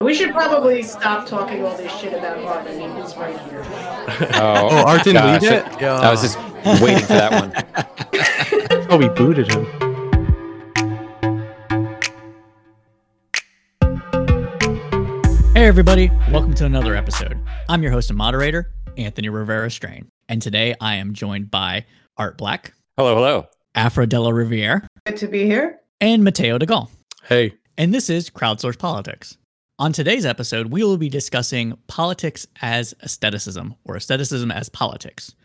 We should probably stop talking all this shit about art. I mean, he's right here. Oh, Oh, Art didn't lead it? it- I was just waiting for that one. Oh, we booted him. Hey, everybody, welcome to another episode. I'm your host and moderator, Anthony Rivera Strain, and today I am joined by Art Black, Hello, hello. Afra Della Riviere, Good to be here. and Mateo DeGaulle. Hey, And this is Crowdsourced Politics. On today's episode, we will be discussing politics as aestheticism or aestheticism as politics,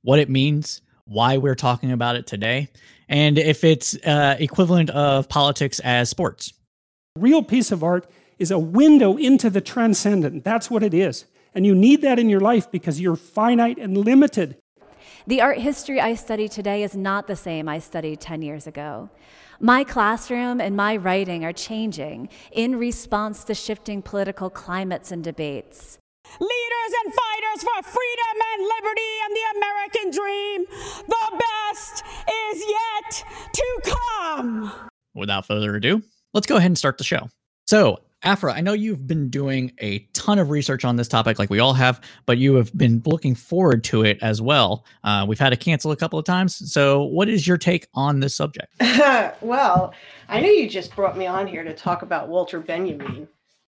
what it means, why we're talking about it today, and if it's uh, equivalent of politics as sports. real piece of art is a window into the transcendent. That's what it is. And you need that in your life because you're finite and limited. The art history I study today is not the same I studied 10 years ago. My classroom and my writing are changing in response to shifting political climates and debates. leaders and fighters for freedom and liberty and the American dream. The best is yet to come. without further ado, let's go ahead and start the show. So, Afra, I know you've been doing a ton of research on this topic, like we all have, but you have been looking forward to it as well. Uh, we've had to cancel a couple of times. So, what is your take on this subject? well, I knew you just brought me on here to talk about Walter Benjamin.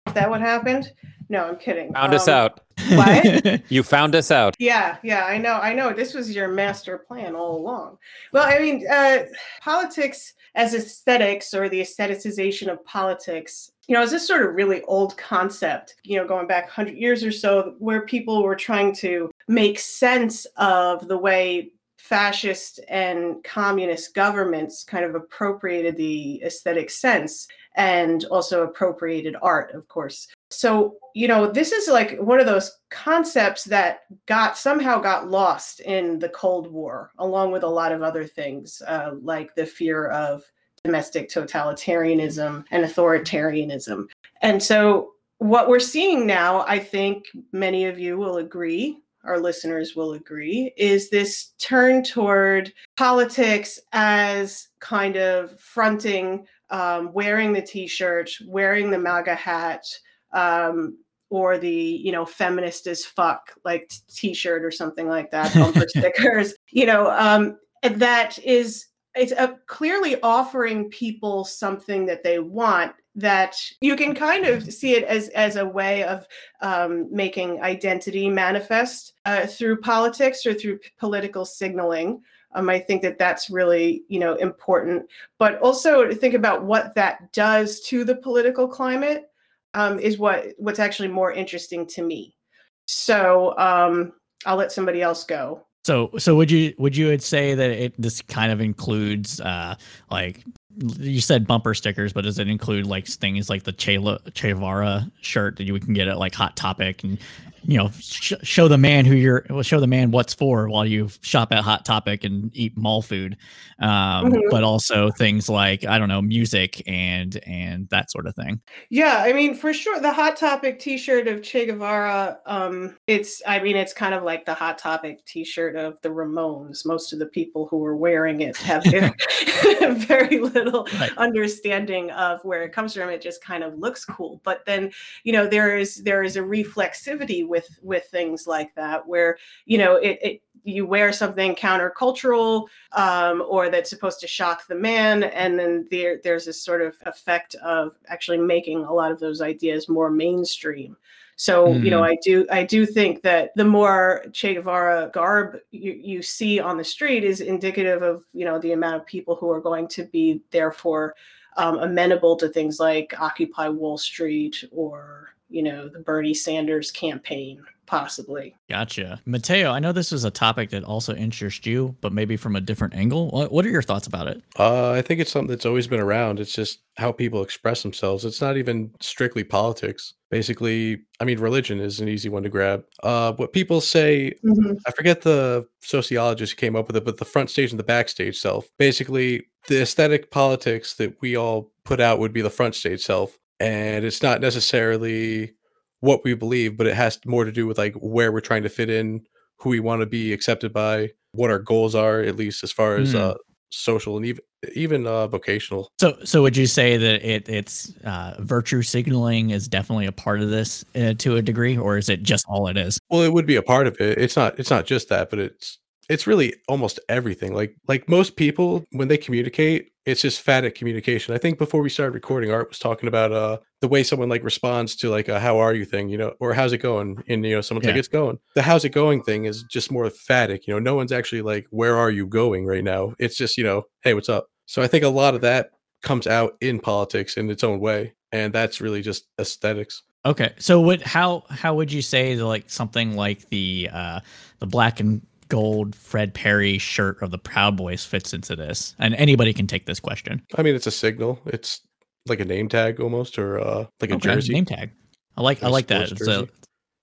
Is that what happened? No, I'm kidding. Found us Um, out. What? You found us out. Yeah, yeah, I know, I know. This was your master plan all along. Well, I mean, uh, politics as aesthetics or the aestheticization of politics, you know, is this sort of really old concept, you know, going back 100 years or so, where people were trying to make sense of the way fascist and communist governments kind of appropriated the aesthetic sense and also appropriated art, of course. So, you know, this is like one of those concepts that got somehow got lost in the Cold War, along with a lot of other things, uh, like the fear of domestic totalitarianism and authoritarianism. And so, what we're seeing now, I think many of you will agree, our listeners will agree, is this turn toward politics as kind of fronting, um, wearing the t shirt, wearing the MAGA hat. Um, or the you know feminist as fuck like t-shirt or something like that bumper stickers you know um that is it's a, clearly offering people something that they want that you can kind of see it as as a way of um, making identity manifest uh, through politics or through political signaling um, i think that that's really you know important but also to think about what that does to the political climate um, is what what's actually more interesting to me. So um, I'll let somebody else go. So, so would you would you say that it this kind of includes uh like you said bumper stickers, but does it include like things like the Che, Lo- Guevara shirt that you can get at like Hot Topic and you know sh- show the man who you're well, show the man what's for while you shop at Hot Topic and eat mall food, um, Mhm. but also things like I don't know music and and that sort of thing. Yeah, I mean, for sure, the Hot Topic T-shirt of Che Guevara. Um, it's, I mean, it's kind of like the Hot Topic T-shirt of the Ramones. Most of the people who are wearing it have very, very little Right. understanding of where it comes from. It just kind of looks cool, but then, you know, there is there is a reflexivity with with things like that, where you know it. it you wear something countercultural um, or that's supposed to shock the man and then there there's this sort of effect of actually making a lot of those ideas more mainstream so you know i do i do think that the more che guevara garb you, you see on the street is indicative of you know the amount of people who are going to be therefore um, amenable to things like occupy wall street or you know the bernie sanders campaign possibly Gotcha, Mateo. I know this is a topic that also interests you, but maybe from a different angle. What, what are your thoughts about it? uh, I think it's something that's always been around. It's just how people express themselves. It's not even strictly politics. Basically, I mean, religion is an easy one to grab. Uh, what people say, I forget the sociologist who came up with it, but the front stage and the backstage self. Basically, the aesthetic politics that we all put out would be the front stage self. And it's not necessarily what we believe, but it has more to do with like where we're trying to fit in, who we want to be accepted by, what our goals are, at least as far as Mm. uh, social and even even uh, vocational. So, so would you say that it it's uh, virtue signaling is definitely a part of this uh, to a degree, or is it just all it is? Well, it would be a part of it. It's not. It's not just that, but it's it's really almost everything. Like like most people when they communicate, it's just phatic communication. I think before we started recording, Art was talking about uh the way someone like responds to like a "How are you?" thing, you know, or "How's it going?" And you know, someone's like, Yeah. "It's going." The "How's it going?" thing is just more phatic. You know, no one's actually like, "Where are you going right now?" It's just you know, "Hey, what's up?" So I think a lot of that comes out in politics in its own way, and that's really just aesthetics. Okay, so what? How how would you say like something like the uh, the black and gold Fred Perry shirt of the Proud Boys fits into this? And anybody can take this question. I mean, it's a signal. It's like a name tag almost, or uh, like a Okay, jersey. name tag. I like I like that. It's a,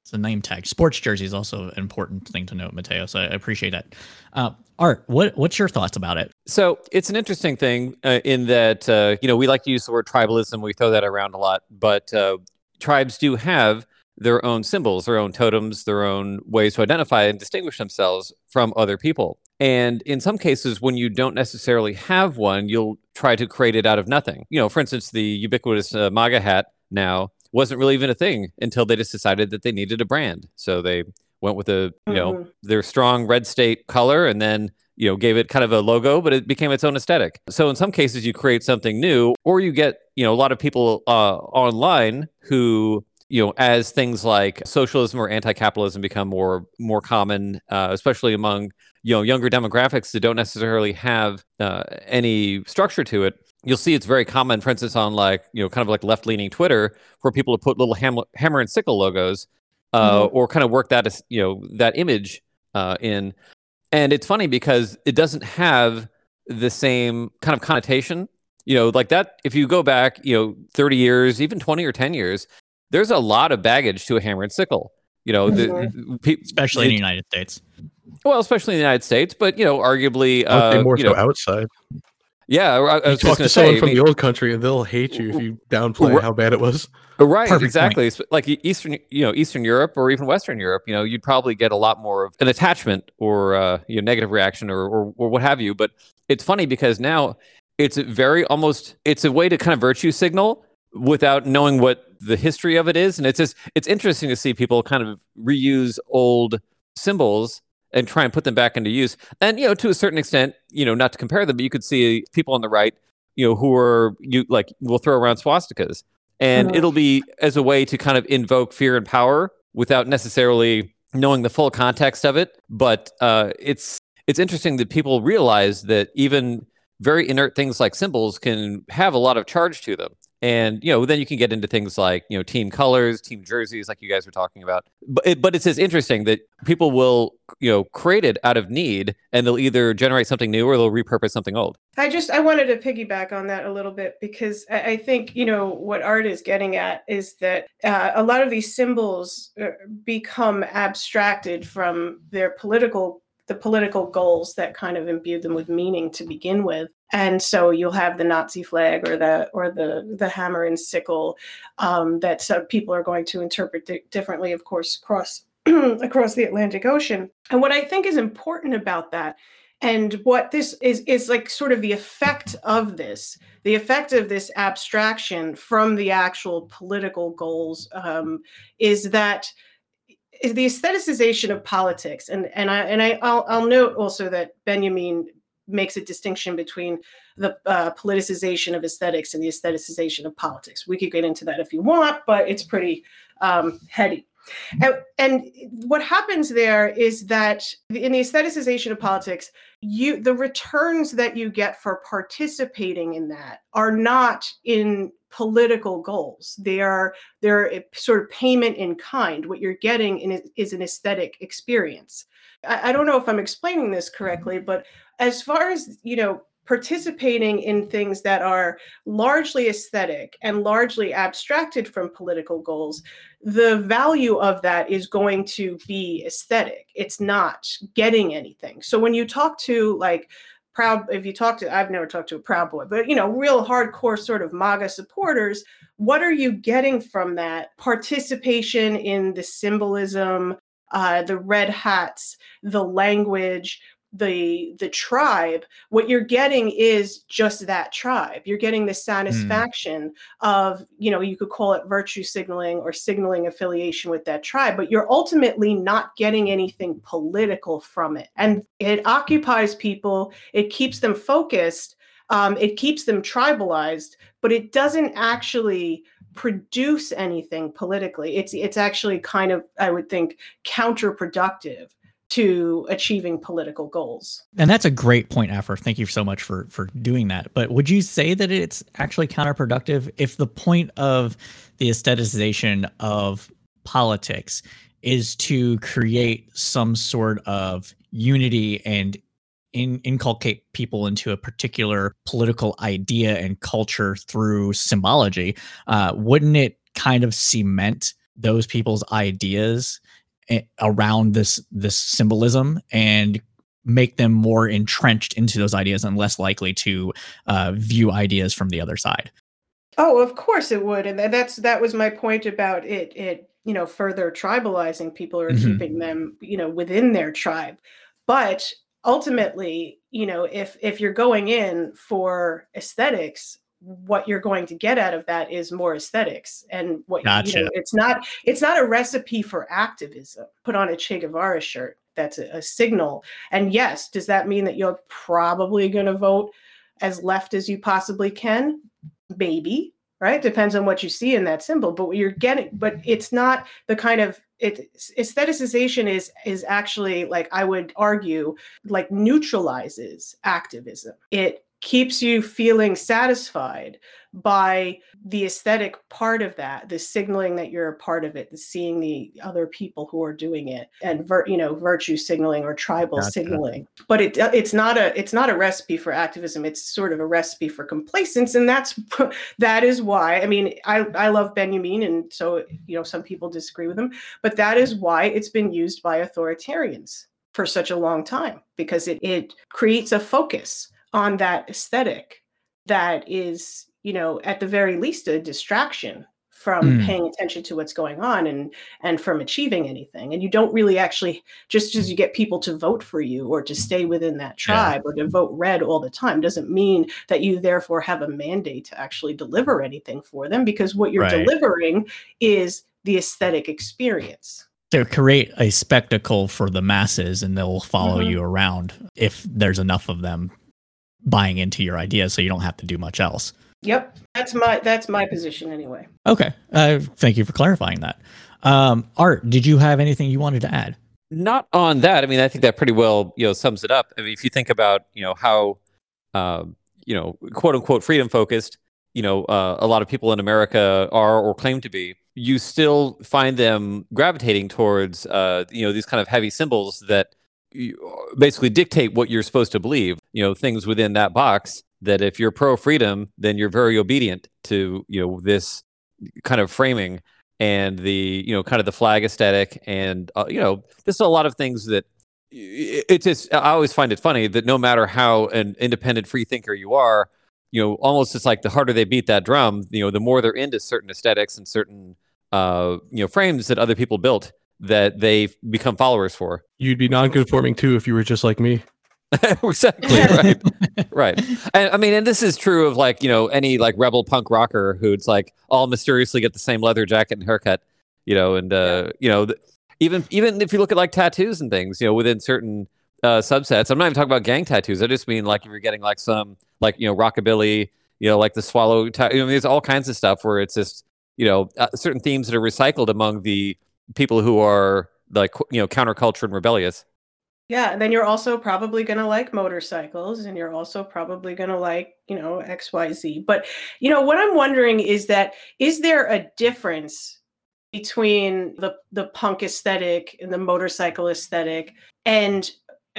it's a name tag. Sports jersey is also an important thing to note, Mateo. So I appreciate that. Uh, Art, what what's your thoughts about it? So it's an interesting thing uh, in that uh, you know we like to use the word tribalism. We throw that around a lot, but uh, tribes do have their own symbols, their own totems, their own ways to identify and distinguish themselves from other people. And in some cases, when you don't necessarily have one, you'll try to create it out of nothing. You know, for instance, the ubiquitous uh, MAGA hat now wasn't really even a thing until they just decided that they needed a brand. So they went with a you know Mhm. their strong red state color and then you know gave it kind of a logo but it became its own aesthetic so in some cases you create something new or you get you know a lot of people uh, online who you know as things like socialism or anti-capitalism become more more common uh, especially among you know younger demographics that don't necessarily have uh, any structure to it you'll see it's very common for instance on like you know kind of like left-leaning twitter for people to put little ham- hammer and sickle logos uh, or kind of work that as you know that image uh, in. And it's funny because it doesn't have the same kind of connotation. You know like that if you go back you know 30 years even 20 or 10 years there's a lot of baggage to a hammer and sickle you know the, pe- Especially in the United States. well especially in the united states but you know arguably I would say uh, more you so know outside. yeah I, I You was talk gonna to someone say, I from mean- the old country, and they'll hate you if you downplay Right. how bad it was. Right, Perfect exactly. It's Like Eastern, you know, Eastern Europe or even Western Europe, you know, you'd probably get a lot more of an attachment or uh, you know, negative reaction or, or or what have you. But it's funny because now it's very almost it's a way to kind of virtue signal without knowing what the history of it is, and it's just it's interesting to see people kind of reuse old symbols and try and put them back into use. And you know, to a certain extent, you know, not to compare them, but you could see people on the right, you know, who are you like will throw around swastikas and Mhm. it'll be as a way to kind of invoke fear and power without necessarily knowing the full context of it but uh, it's it's interesting that people realize that even very inert things like symbols can have a lot of charge to them and you know then you can get into things like you know team colors team jerseys like you guys were talking about. But it, but it's just interesting that people will you know create it out of need and they'll either generate something new or they'll repurpose something old. I just I wanted to piggyback on that a little bit because I, I think you know what art is getting at is that uh, a lot of these symbols uh, become abstracted from their political the political goals that kind of imbued them with meaning to begin with. And so you'll have the nazi flag or the or the the hammer and sickle um, that people are going to interpret di- differently of course across across the atlantic ocean. And what i think is important about that and what this is is like sort of the effect of this the effect of this abstraction from the actual political goals um, is that is the aestheticization of politics. And and i and I, I'll, I'll note also that benjamin makes a distinction between the uh, politicization of aesthetics and the aestheticization of politics. We could get into that if you want but it's pretty um, heady and, and what happens there is that in the aestheticization of politics you the returns that you get for participating in that are not in political goals. They are they're a sort of payment in kind. What you're getting in is, is an aesthetic experience. I, I don't know if i'm explaining this correctly mm-hmm. but as far as you know participating in things that are largely aesthetic and largely abstracted from political goals the value of that is going to be aesthetic. It's not getting anything. So when you talk to like proud if you talk to i've never talked to a proud boy but you know real hardcore sort of maga supporters what are you getting from that participation in the symbolism uh, the red hats the language the the tribe what you're getting is just that tribe. You're getting the satisfaction mm. of you know you could call it virtue signaling or signaling affiliation with that tribe but you're ultimately not getting anything political from it. And it occupies people it keeps them focused um, it keeps them tribalized but it doesn't actually produce anything politically. It's it's actually kind of i would think counterproductive to achieving political goals. And that's a great point, Afra. Thank you so much for for doing that. But would you say that it's actually counterproductive if the point of the aestheticization of politics is to create some sort of unity and in, inculcate people into a particular political idea and culture through symbology, uh, wouldn't it kind of cement those people's ideas around this this symbolism and make them more entrenched into those ideas and less likely to uh, view ideas from the other side. Oh, of course it would, and that's that was my point about it. It you know further tribalizing people or mm-hmm. keeping them you know within their tribe, but ultimately you know if if you're going in for aesthetics what you're going to get out of that is more aesthetics and what gotcha. you know it's not it's not a recipe for activism. Put on a che guevara shirt that's a, a signal. And yes does that mean that you're probably going to vote as left as you possibly can? Maybe right? Depends on what you see in that symbol but what you're getting but it's not the kind of it aestheticization is is actually like i would argue like neutralizes activism. It keeps you feeling satisfied by the aesthetic part of that the signaling that you're a part of it the seeing the other people who are doing it and vir- you know virtue signaling or tribal gotcha. signaling but it it's not a it's not a recipe for activism it's sort of a recipe for complacence and that's that is why i mean i i love benjamin and so you know some people disagree with him but that is why it's been used by authoritarians for such a long time because it it creates a focus on that aesthetic that is you know at the very least a distraction from mm. paying attention to what's going on and and from achieving anything and you don't really actually just as you get people to vote for you or to stay within that tribe yeah. or to vote red all the time doesn't mean that you therefore have a mandate to actually deliver anything for them because what you're right. delivering is the aesthetic experience to create a spectacle for the masses and they'll follow mm-hmm. you around if there's enough of them buying into your ideas so you don't have to do much else. Yep. That's my that's my position anyway. Okay. Uh, thank you for clarifying that. Um, Art, did you have anything you wanted to add? Not on that. I mean, I think that pretty well, you know, sums it up. I mean, if you think about, you know, how, uh, you know, quote unquote freedom focused, you know, uh, a lot of people in America are or claim to be, you still find them gravitating towards, uh, you know, these kind of heavy symbols that basically dictate what you're supposed to believe. You know, things within that box that if you're pro freedom, then you're very obedient to you know this kind of framing and the you know kind of the flag aesthetic and uh, you know this is a lot of things that it's just I always find it funny that no matter how an independent free thinker you are, you know, almost it's like the harder they beat that drum, you know, the more they're into certain aesthetics and certain uh, you know frames that other people built that they become followers for. You'd be non-conforming too if you were just like me. exactly right right and i mean and this is true of like you know any like rebel punk rocker who's like all mysteriously get the same leather jacket and haircut you know and uh yeah. you know th- even even if you look at like tattoos and things you know within certain uh subsets i'm not even talking about gang tattoos i just mean like if you're getting like some like you know rockabilly you know like the swallow tattoo you know, there's all kinds of stuff where it's just you know uh, certain themes that are recycled among the people who are like you know counterculture and rebellious. Yeah, and then you're also probably going to like motorcycles and you're also probably going to like, you know, XYZ. But, you know, what I'm wondering is that is there a difference between the the punk aesthetic and the motorcycle aesthetic and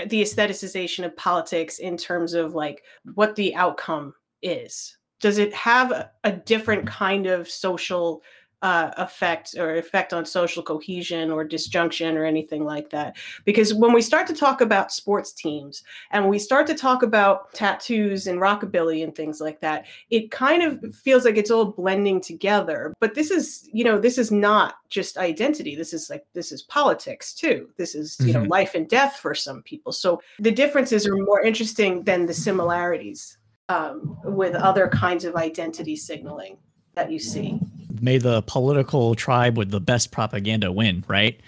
the aestheticization of politics in terms of like what the outcome is? Does it have a, a different kind of social uh, effect or effect on social cohesion or disjunction or anything like that. Because when we start to talk about sports teams and we start to talk about tattoos and rockabilly and things like that, it kind of feels like it's all blending together. But this is, you know, this is not just identity. This is like, this is politics too. This is, you mm-hmm. know, life and death for some people. So the differences are more interesting than the similarities um, with other kinds of identity signaling that you see. May the political tribe with the best propaganda win, right?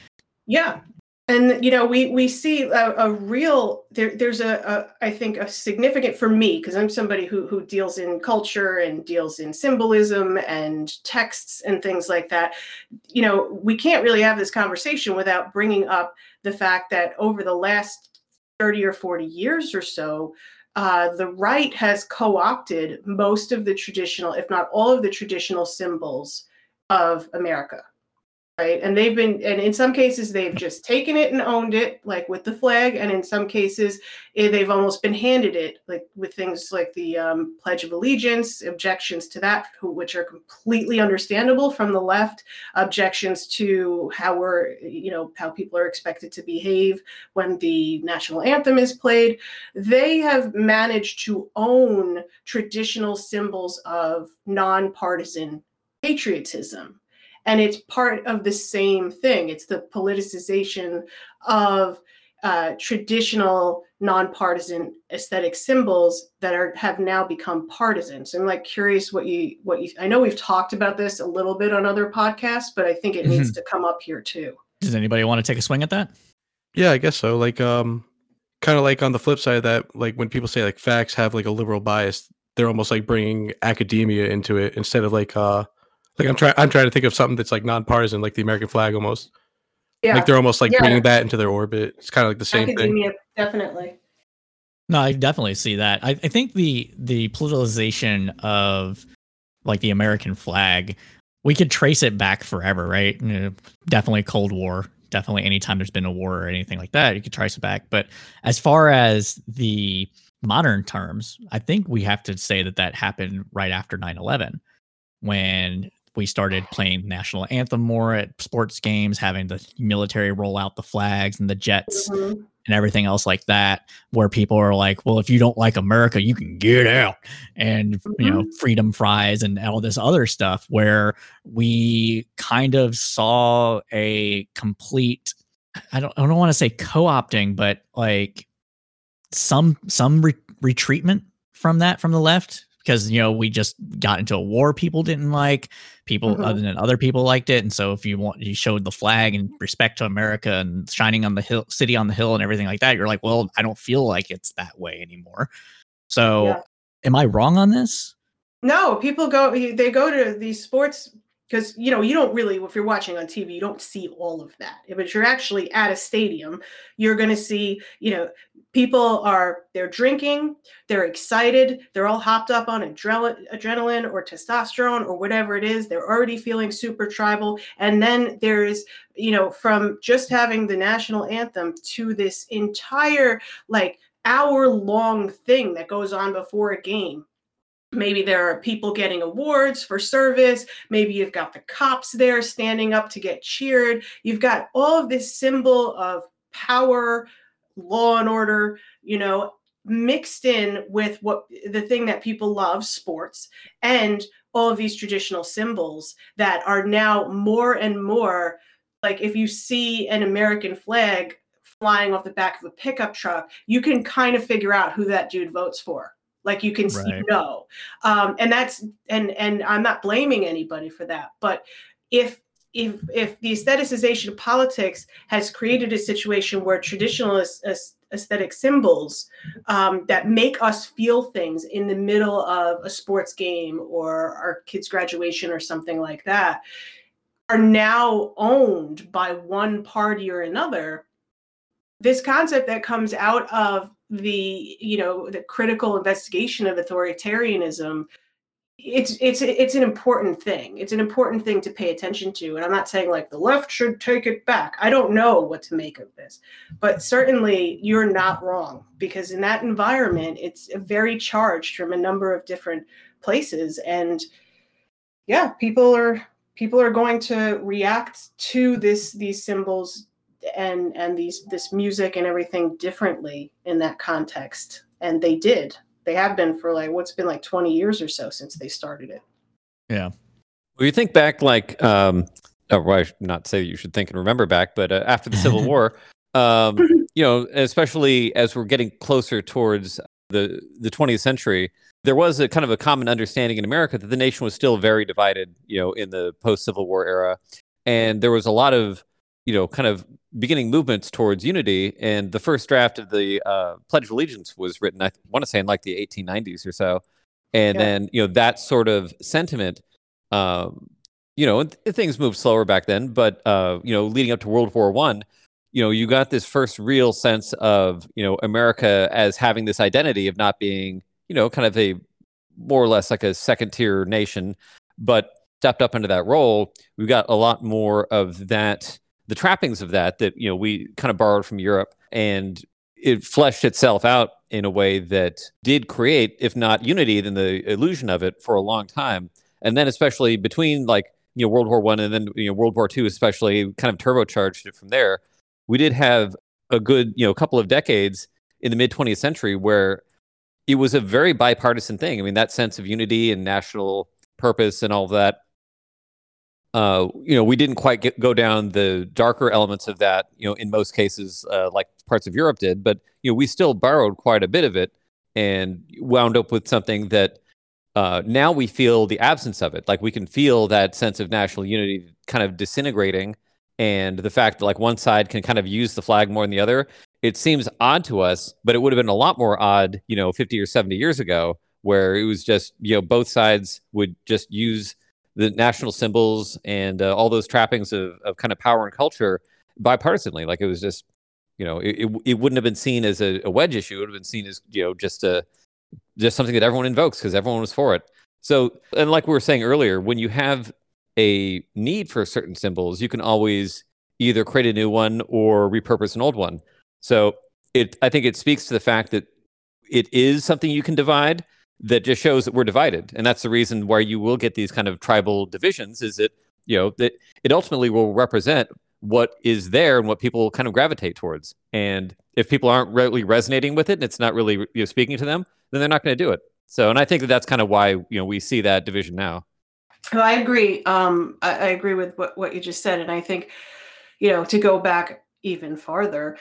Yeah. And you know, we we see a, a real there. There's a, a I think a significant for me because I'm somebody who who deals in culture and deals in symbolism and texts and things like that. You know, we can't really have this conversation without bringing up the fact that over the last 30 or 40 years or so, uh, the right has co opted most of the traditional, if not all of the traditional symbols of America right? And they've been and in some cases they've just taken it and owned it like with the flag and in some cases eh, they've almost been handed it like with things like the um, pledge of allegiance objections to that which are completely understandable from the left objections to how we're you know how people are expected to behave when the national anthem is played. They have managed to own traditional symbols of nonpartisan patriotism and it's part of the same thing it's the politicization of uh, traditional nonpartisan aesthetic symbols that are have now become partisan. So I'm like curious what you what you I know we've talked about this a little bit on other podcasts, but I think it needs mm-hmm. to come up here too. Does anybody want to take a swing at that? Yeah, I guess so. Like um kind of like on the flip side of that, like when people say like facts have like a liberal bias, they're almost like bringing academia into it instead of like uh like I'm trying, I'm trying to think of something that's like nonpartisan, like the American flag almost. Yeah. Like they're almost like yeah. bringing that into their orbit. It's kind of like the same Academia, thing. Definitely. No, I definitely see that. I, I think the the politicization of like the American flag, we could trace it back forever, right? You know, definitely Cold War. Definitely anytime there's been a war or anything like that, you could trace it back. But as far as the modern terms, I think we have to say that that happened right after 9 11 when we started playing national anthem more at sports games, having the military roll out the flags and the jets mm-hmm. and everything else like that, where people are like, well, if you don't like America, you can get out. And, mm-hmm. you know, mm-hmm. freedom fries and all this other stuff, where we kind of saw a complete, I don't, I don't want to say co opting, but like some, some re- retreatment from that from the left because you know we just got into a war people didn't like people mm-hmm. other than other people liked it and so if you want you showed the flag and respect to america and shining on the hill city on the hill and everything like that you're like well i don't feel like it's that way anymore so yeah. am i wrong on this no people go they go to these sports because you know you don't really if you're watching on tv you don't see all of that. But you're actually at a stadium you're going to see you know people are they're drinking they're excited they're all hopped up on adrenaline, or testosterone or whatever it is they're already feeling super tribal. And then there's you know from just having the national anthem to this entire like hour long thing that goes on before a game maybe there are people getting awards for service maybe you've got the cops there standing up to get cheered you've got all of this symbol of power law and order, you know, mixed in with what the thing that people love, sports, and all of these traditional symbols that are now more and more like if you see an American flag flying off the back of a pickup truck, you can kind of figure out who that dude votes for. Like you can right. see, know, um, and that's and and I'm not blaming anybody for that, but if if if the aestheticization of politics has created a situation where traditional aesthetic symbols um, that make us feel things in the middle of a sports game or our kids' graduation or something like that are now owned by one party or another this concept that comes out of the you know the critical investigation of authoritarianism it's it's it's an important thing. It's an important thing to pay attention to. And I'm not saying like the left should take it back. I don't know what to make of this. But certainly you're not wrong because in that environment it's very charged from a number of different places and yeah, people are people are going to react to this these symbols and and these this music and everything differently in that context. And they did. They have been for like what's been like 20 years or so since they started it. Yeah. Well you think back like um oh, well, I should not say you should think and remember back but uh, after the civil war um you know especially as we're getting closer towards the the 20th century there was a kind of a common understanding in america that the nation was still very divided you know in the post civil war era. And there was a lot of you know kind of beginning movements towards unity. And the first draft of the uh, Pledge of Allegiance was written, I want to say, in like the 1890s or so. And yeah. then, you know, that sort of sentiment, um, you know, things moved slower back then, but, uh, you know, leading up to World War One, you know, you got this first real sense of, you know, America as having this identity of not being, you know, kind of a more or less like a second tier nation, but stepped up into that role. We've got a lot more of that the trappings of that that you know we kind of borrowed from Europe and it fleshed itself out in a way that did create if not unity then the illusion of it for a long time. And then especially between like you know World War 1 and then you know World War 2 especially kind of turbocharged it from there. We did have a good you know couple of decades in the mid 20th century where it was a very bipartisan thing. I mean that sense of unity and national purpose and all that uh, you know, we didn't quite get, go down the darker elements of that, you know, in most cases, uh, like parts of Europe did, but, you know, we still borrowed quite a bit of it and wound up with something that uh, now we feel the absence of it. Like we can feel that sense of national unity kind of disintegrating and the fact that like one side can kind of use the flag more than the other. It seems odd to us, but it would have been a lot more odd, you know, 50 or 70 years ago where it was just, you know, both sides would just use the national symbols and uh, all those trappings of, of kind of power and culture bipartisanly. Like it was just, you know, it, it wouldn't have been seen as a, a wedge issue. It would have been seen as, you know, just a, just something that everyone invokes because everyone was for it. So, and like we were saying earlier, when you have a need for certain symbols, you can always either create a new one or repurpose an old one. So it, I think it speaks to the fact that it is something you can divide, that just shows that we're divided. And that's the reason why you will get these kind of tribal divisions is that you know that it ultimately will represent what is there and what people kind of gravitate towards. And if people aren't really resonating with it and it's not really you know, speaking to them then they're not going to do it. So and i think that that's kind of why you know we see that division now. Well, i agree. Um, I, I agree with what, what you just said. And i think you know to go back even farther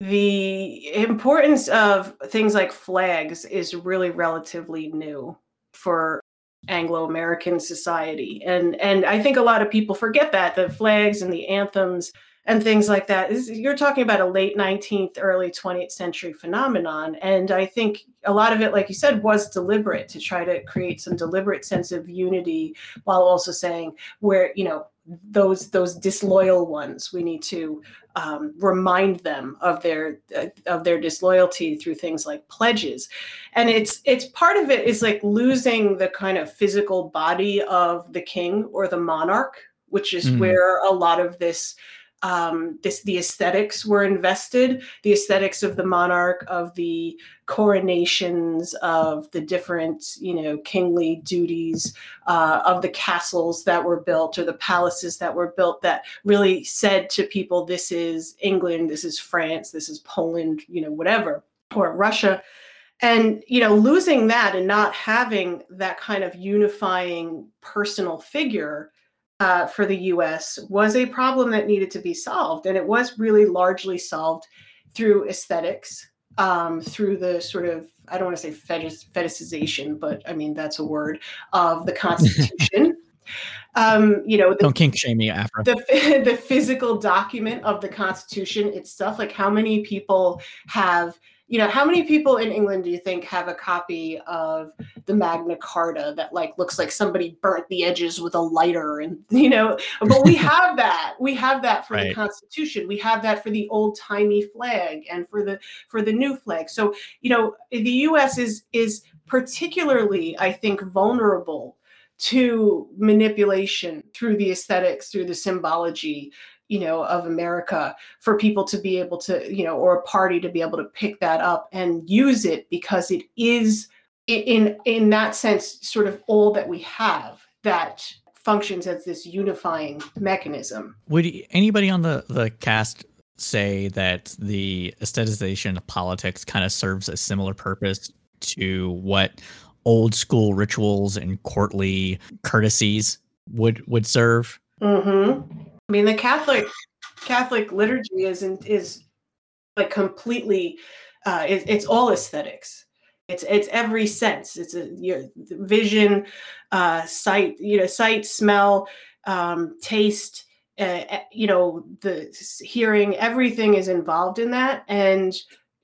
the importance of things like flags is really relatively new for Anglo-American society. And and I think a lot of people forget that the flags and the anthems and things like that is you're talking about a late 19th early 20th century phenomenon and i think a lot of it like you said was deliberate to try to create some deliberate sense of unity while also saying where you know those those disloyal ones we need to um, remind them of their uh, of their disloyalty through things like pledges and it's it's part of it is like losing the kind of physical body of the king or the monarch which is mm. where a lot of this um, this the aesthetics were invested. The aesthetics of the monarch of the coronations of the different you know kingly duties uh, of the castles that were built or the palaces that were built that really said to people this is england this is france this is poland you know whatever or russia. And you know losing that and not having that kind of unifying personal figure uh, for the US was a problem that needed to be solved. And it was really largely solved through aesthetics, um, through the sort of, I don't want to say fetish, fetishization, but I mean, that's a word of the Constitution. um, you know, the, don't kink shame me, Afra. The, the physical document of the Constitution itself, like how many people have you know how many people in england do you think have a copy of the magna carta that like looks like somebody burnt the edges with a lighter and you know but we have that. We have that for right. the constitution. We have that for the old timey flag and for the for the new flag. So you know the us is is particularly i think vulnerable to manipulation through the aesthetics through the symbology you know of america for people to be able to you know or a party to be able to pick that up and use it because it is in in that sense sort of all that we have that functions as this unifying mechanism. Would anybody on the the cast say that the aestheticization of politics kind of serves a similar purpose to what old school rituals and courtly courtesies would would serve? Mm-hmm. I mean, the Catholic Catholic liturgy isn't is like completely uh, it, it's all aesthetics. It's it's every sense. It's a your vision, uh, sight, you know, sight, smell, um, taste. Uh, you know, the hearing. Everything is involved in that, and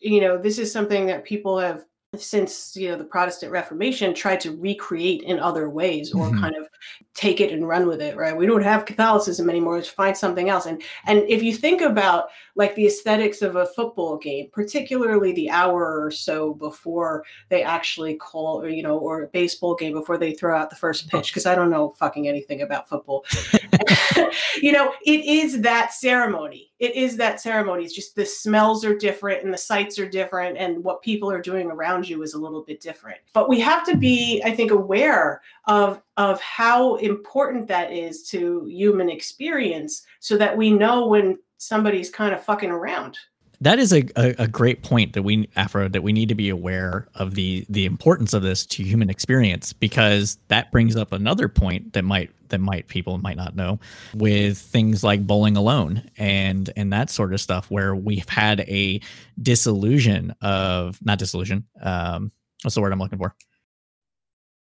you know, this is something that people have since you know the protestant reformation tried to recreate in other ways or mm-hmm. kind of take it and run with it right we don't have catholicism anymore let's find something else and and if you think about like the aesthetics of a football game particularly the hour or so before they actually call or you know or a baseball game before they throw out the first pitch because i don't know fucking anything about football you know it is that ceremony it is that ceremony. It's just the smells are different and the sights are different and what people are doing around you is a little bit different. But we have to be, I think, aware of of how important that is to human experience so that we know when somebody's kind of fucking around. That is a, a, a, great point that we Afra that we need to be aware of the the importance of this to human experience because that brings up another point that might that might people might not know with things like bowling alone and and that sort of stuff where we've had a disillusion of not disillusion um what's the word i'm looking for?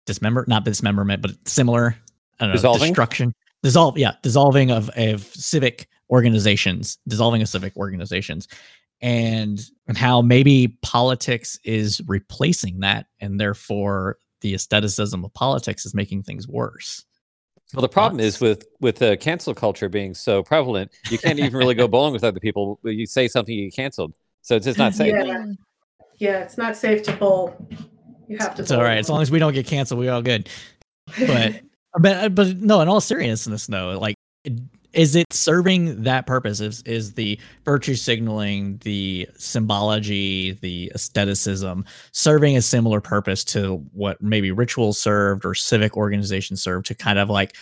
Dismember not dismemberment but similar I don't know, dissolving? destruction. Dissolve yeah dissolving of of civic organizations dissolving of civic organizations and and how maybe politics is replacing that and therefore the aestheticism of politics is making things worse. Well the problem That's... is with with uh, cancel culture being so prevalent you can't even really go bowling with other people you say something you get canceled. So it's just not safe. Yeah, yeah it's not safe to bowl. You have to it's all right as long as we don't get canceled we're all good. But but but no in all seriousness though like is it serving that purpose is is the virtue signaling the symbology the aestheticism serving a similar purpose to what maybe rituals served or civic organizations served to kind of like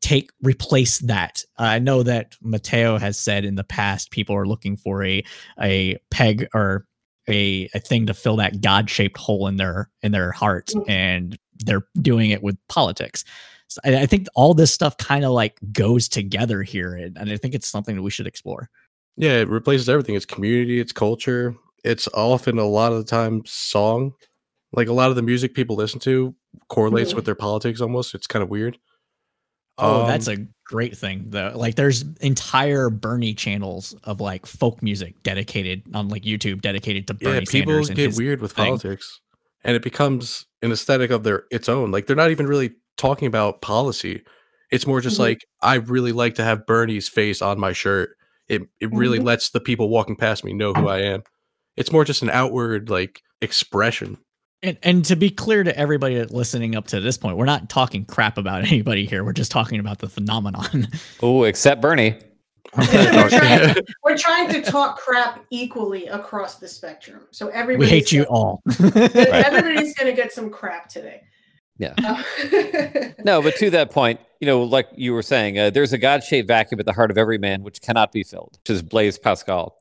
take replace that i know that mateo has said in the past people are looking for a a peg or a, a thing to fill that god-shaped hole in their in their heart mm. and they're doing it with politics I, I think all this stuff kind of like goes together here, and, and I think it's something that we should explore. Yeah, it replaces everything. It's community, it's culture. It's often a lot of the time song. Like a lot of the music people listen to correlates mm-hmm. with their politics almost. It's kind of weird. Oh, um, that's a great thing though. Like there's entire Bernie channels of like folk music dedicated on like YouTube dedicated to Bernie yeah, people Sanders get weird with thing. politics. And it becomes an aesthetic of their its own. Like they're not even really talking about policy. It's more just mm-hmm. like I really like to have Bernie's face on my shirt. It it really mm-hmm. lets the people walking past me know who I am. It's more just an outward like expression. And, and to be clear to everybody listening up to this point, we're not talking crap about anybody here. We're just talking about the phenomenon. Oh, except Bernie. we're, trying, we're, trying, to talk crap equally across the spectrum. So everybody we hate you all. everybody's going to get some crap today. Yeah. no, but to that point, you know, like you were saying, uh, there's a God-shaped vacuum at the heart of every man which cannot be filled, which is Blaise Pascal.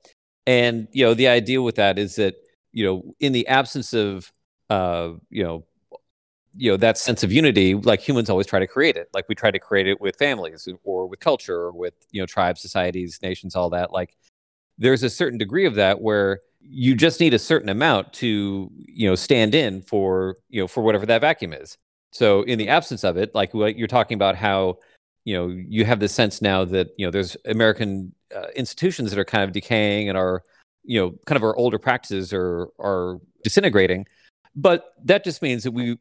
And you know, the idea with that is that you know, in the absence of uh, you know, you know that sense of unity, like humans always try to create it. Like we try to create it with families or with culture or with you know tribes, societies, nations, all that. Like there's a certain degree of that where you just need a certain amount to you know stand in for you know for whatever that vacuum is so in the absence of it, like what you're talking about, how you know you have this sense now that you know there's American uh, institutions that are kind of decaying and are you know kind of our older practices are are disintegrating. But that just means that we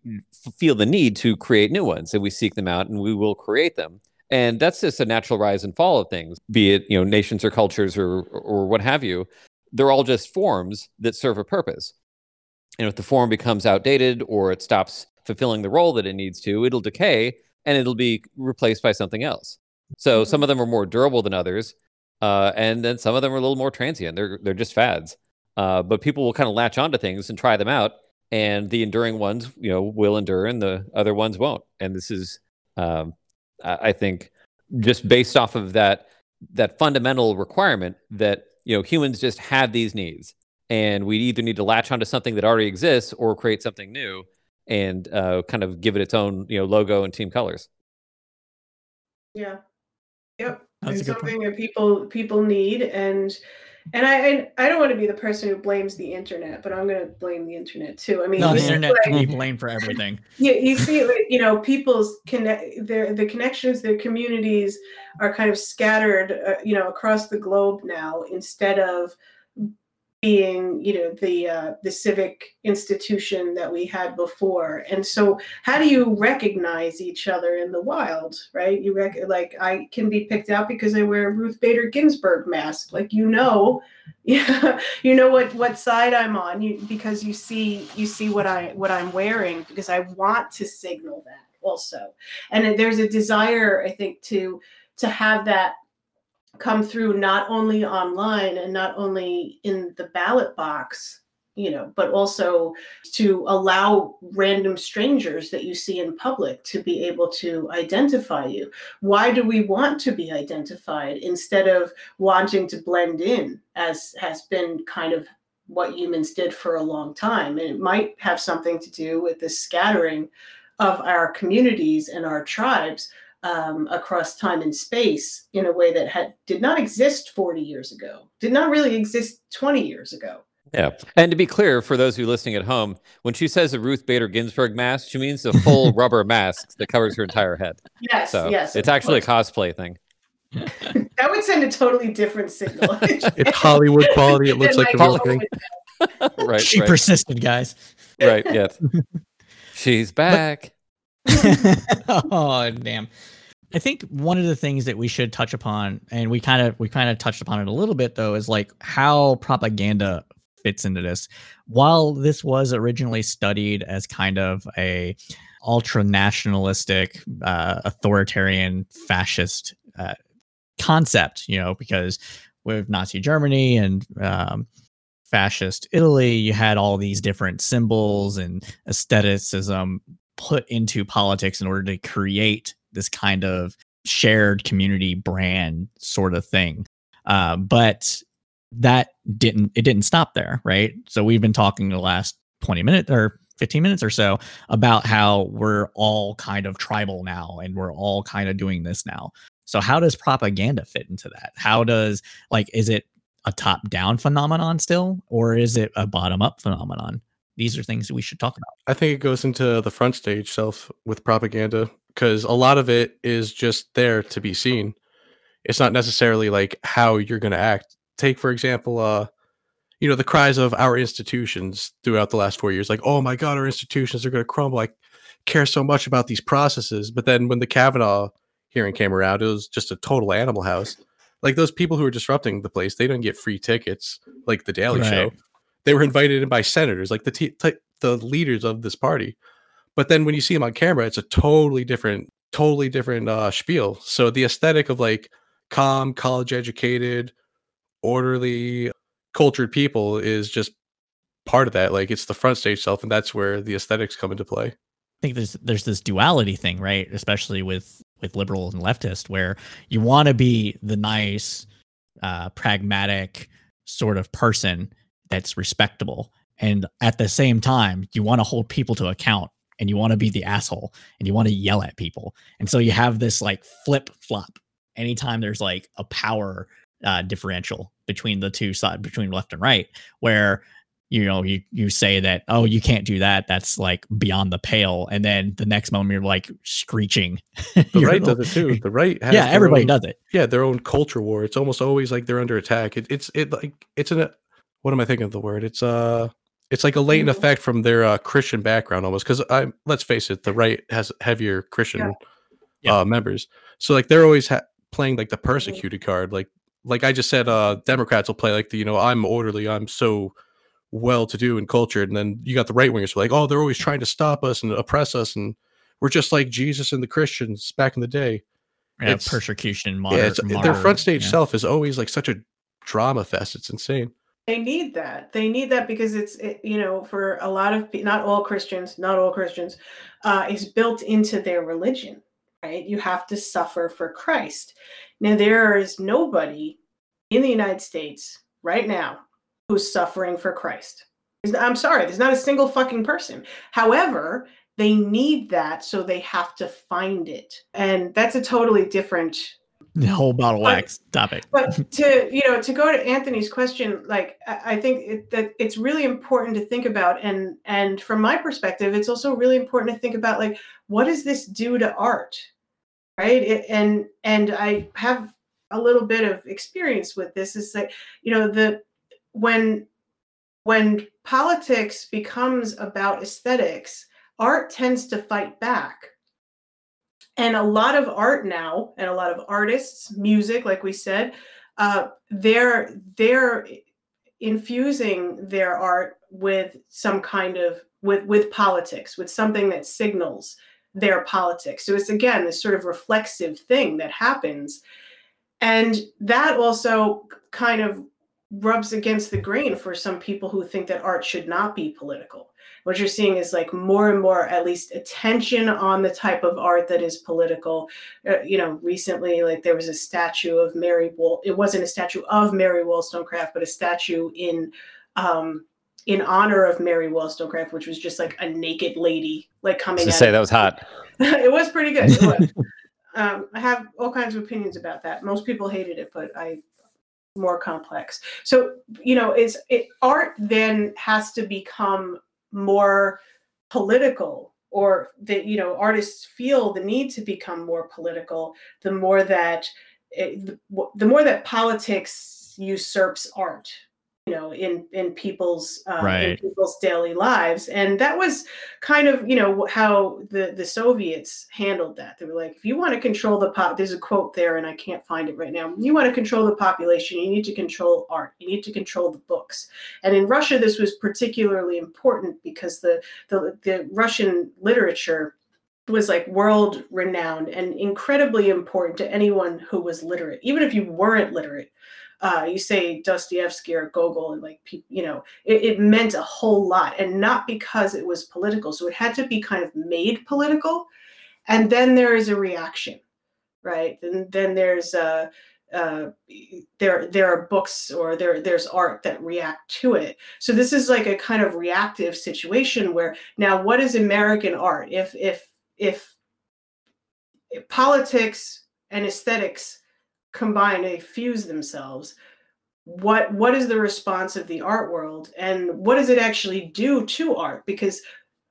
feel the need to create new ones, and we seek them out, and we will create them. And that's just a natural rise and fall of things, be it you know nations or cultures or or what have you. They're all just forms that serve a purpose. And if the form becomes outdated or it stops fulfilling the role that it needs to, it'll decay and it'll be replaced by something else. So mm-hmm. some of them are more durable than others, uh, and then some of them are a little more transient. They're they're just fads. Uh, but people will kind of latch onto things and try them out, and the enduring ones, you know, will endure, and the other ones won't. And this is, um, I think just based off of that that fundamental requirement that you know humans just have these needs and we either need to latch onto something that already exists or create something new and uh, kind of give it its own you know logo and team colors yeah yep That's it's something point. that people people need and and I, I, I don't want to be the person who blames the internet, but I'm going to blame the internet too. I mean, no, the internet like, can be blamed for everything. Yeah, you, you see, you know, people's connect, their the connections, their communities are kind of scattered, uh, you know, across the globe now instead of being you know the uh, the civic institution that we had before. And so how do you recognize each other in the wild right? You rec- like i can be picked out because i wear a ruth bader ginsburg mask. Like you know yeah you know what what side i'm on. You because you see you see what i what i'm wearing because i want to signal that also. And there's a desire i think to to have that come through not only online and not only in the ballot box you know but also to allow random strangers that you see in public to be able to identify you. Why do we want to be identified instead of wanting to blend in as has been kind of what humans did for a long time? And it might have something to do with the scattering of our communities and our tribes um, across time and space in a way that had did not exist 40 years ago, did not really exist 20 years ago. Yeah. And to be clear, for those who are listening at home, when she says a Ruth Bader Ginsburg mask, she means the full rubber mask that covers her entire head. Yes. So yes. It's actually course. a cosplay thing. that would send a totally different signal. it's Hollywood quality. It looks like a real thing. right. She right. persisted, guys. Right. Yes. She's back. Oh damn. I think one of the things that we should touch upon, and we kind of we kind of touched upon it a little bit though, is like how propaganda fits into this. While this was originally studied as kind of a ultra nationalistic, uh, authoritarian, fascist uh, concept, you know, because with Nazi Germany and um, fascist Italy, you had all these different symbols and aestheticism put into politics in order to create this kind of shared community brand sort of thing. Uh, but that didn't it didn't stop there, right? So we've been talking the last 20 minutes or 15 minutes or so about how we're all kind of tribal now and we're all kind of doing this now. So how does propaganda fit into that? How does like is it a top down phenomenon still or is it a bottom up phenomenon? These are things that we should talk about. I think it goes into the front stage self with propaganda because a lot of it is just there to be seen. It's not necessarily like how you're going to act. Take for example, uh, you know, the cries of our institutions throughout the last four years, like, "Oh my God, our institutions are going to crumble." I care so much about these processes, but then when the Kavanaugh hearing came around, it was just a total animal house. Like those people who are disrupting the place, they don't get free tickets like the Daily right. Show they were invited in by senators, like the t- t- the leaders of this party. But then when you see them on camera, it's a totally different, totally different uh, spiel. So the aesthetic of like calm, college educated, orderly, cultured people is just part of that. Like it's the front stage self, and that's where the aesthetics come into play. I think there's there's this duality thing, right? Especially with with liberal and leftist, where you want to be the nice, uh, pragmatic sort of person, that's respectable. And at the same time, you want to hold people to account and you want to be the asshole and you want to yell at people. And so you have this like flip flop anytime there's like a power uh, differential between the two sides, between left and right, where you know you you say that oh you can't do that. That's like beyond the pale. And then the next moment you're like screeching. The right does it too. The right has yeah everybody own, does it. Yeah their own culture war. It's almost always like they're under attack. It, it's it like it's an what am I thinking of the word? It's uh it's like a latent mm-hmm. effect from their uh, Christian background almost because I let's face it, the right has heavier Christian yeah. Uh, members, so like they're always ha- playing like the mm-hmm. persecuted mm-hmm. card. Like like I just said, uh, Democrats will play like the you know I'm orderly, I'm so well to do and cultured, and then you got the right wingers like oh they're always trying to stop us and oppress us, and we're just like Jesus and the Christians back in the day. Yeah, it's, persecution. Moder- yeah, it's, their front stage yeah. self is always like such a drama fest. It's insane they need that they need that because it's it, you know for a lot of not all christians not all christians uh, is built into their religion right? You have to suffer for Christ. Now, there is nobody in the United States right now who's suffering for Christ. I'm sorry, there's not a single fucking person. However, they need that, so they have to find it. And that's a totally different the whole bottle wax topic. But to you know, to go to Anthony's question, like I think it, that it's really important to think about, and and from my perspective, it's also really important to think about like what does this do to art, right? It, and and I have a little bit of experience with this. Is that you know the when when politics becomes about aesthetics, art tends to fight back and a lot of art now and a lot of artists music like we said uh, they're they're infusing their art with some kind of with with politics with something that signals their politics. So it's again this sort of reflexive thing that happens. And that also kind of rubs against the grain for some people who think that art should not be political what you're seeing is like more and more at least attention on the type of art that is political. Uh, you know recently like there was a statue of mary Woll- it wasn't a statue of mary wollstonecraft but a statue in um in honor of mary wollstonecraft which was just like a naked lady like coming to say that was hot. It was pretty good. Was. um, i have all kinds of opinions about that. Most people hated it but i more complex. So you know is it art then has to become more political or that you know artists feel the need to become more political the more that it, the, the more that politics usurps art you know in in people's uh, right. in people's daily lives. And that was kind of you know how the the soviets handled that. They were like if you want to control the pop there's a quote there and i can't find it right now. You want to control the population you need to control art. You need to control the books. And in russia this was particularly important because the the, the russian literature was like world renowned and incredibly important to anyone who was literate even if you weren't literate uh, you say Dostoevsky or Gogol, and like you know, it, it, meant a whole lot, and not because it was political. So it had to be kind of made political, and then there is a reaction, right? And then there's a uh, there there are books or there there's art that react to it. So this is like a kind of reactive situation where now what is American art? If if if, if politics and aesthetics combine they fuse themselves. What what is the response of the art world and what does it actually do to art? Because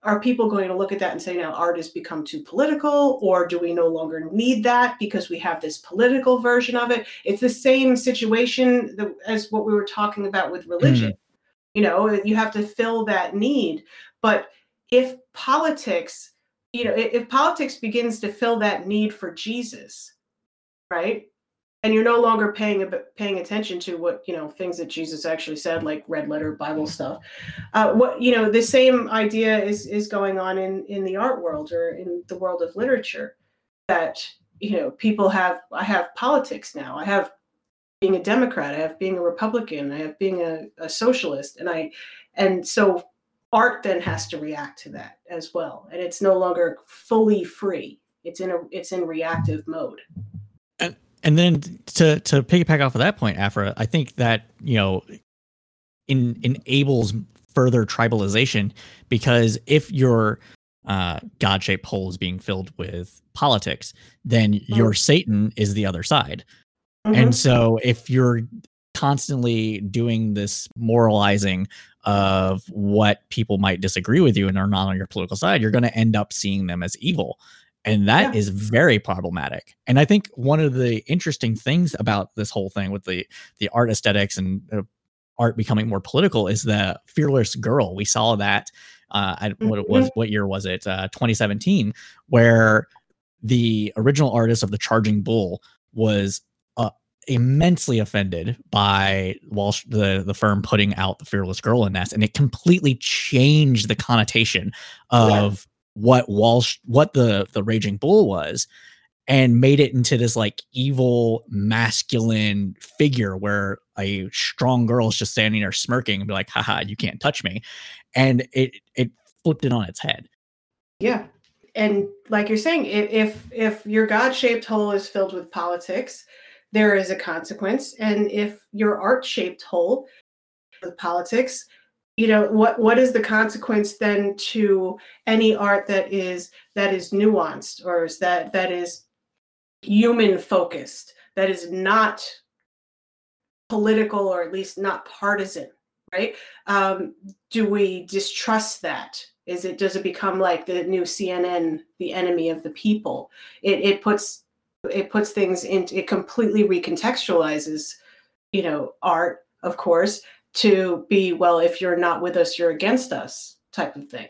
are people going to look at that and say now art has become too political or do we no longer need that because we have this political version of it? It's the same situation as what we were talking about with religion. Mm. you know you have to fill that need. But if politics you know if, if politics begins to fill that need for jesus right and you're no longer paying paying attention to what you know things that Jesus actually said, like red letter Bible stuff. Uh, what you know, the same idea is is going on in in the art world or in the world of literature. That you know, people have. I have politics now. I have being a Democrat. I have being a Republican. I have being a, a socialist, and I and so art then has to react to that as well, and it's no longer fully free. It's in a it's in reactive mode and then to to piggyback off of that point, Afra, I think that you know, in, enables further tribalization because if your uh, God-shaped hole is being filled with politics, then mm-hmm. your Satan is the other side. Mm-hmm. And so if you're constantly doing this moralizing of what people might disagree with you and are not on your political side, you're going to end up seeing them as evil and that yeah. is very problematic and i think one of the interesting things about this whole thing with the the art aesthetics and uh, art becoming more political is the fearless girl we saw that uh I, what it was mm-hmm. what year was it uh 2017 where the original artist of the charging bull was uh, immensely offended by Walsh, the the firm putting out the Fearless Girl in this, and it completely changed the connotation of what Walsh what the the raging bull was and made it into this like evil masculine figure where a strong girl is just standing there smirking and be like haha you can't touch me. And it it flipped it on its head. Yeah. And like you're saying, if if your God-shaped hole is filled with politics, there is a consequence. And if your art-shaped hole with politics, you know what what is the consequence then to any art that is that is nuanced or is that that is human focused that is not political or at least not partisan right? Um, do we distrust that? Is it does it become like the new cnn the enemy of the people? It, it puts it puts things into it completely recontextualizes you know art of course to be well if you're not with us you're against us type of thing.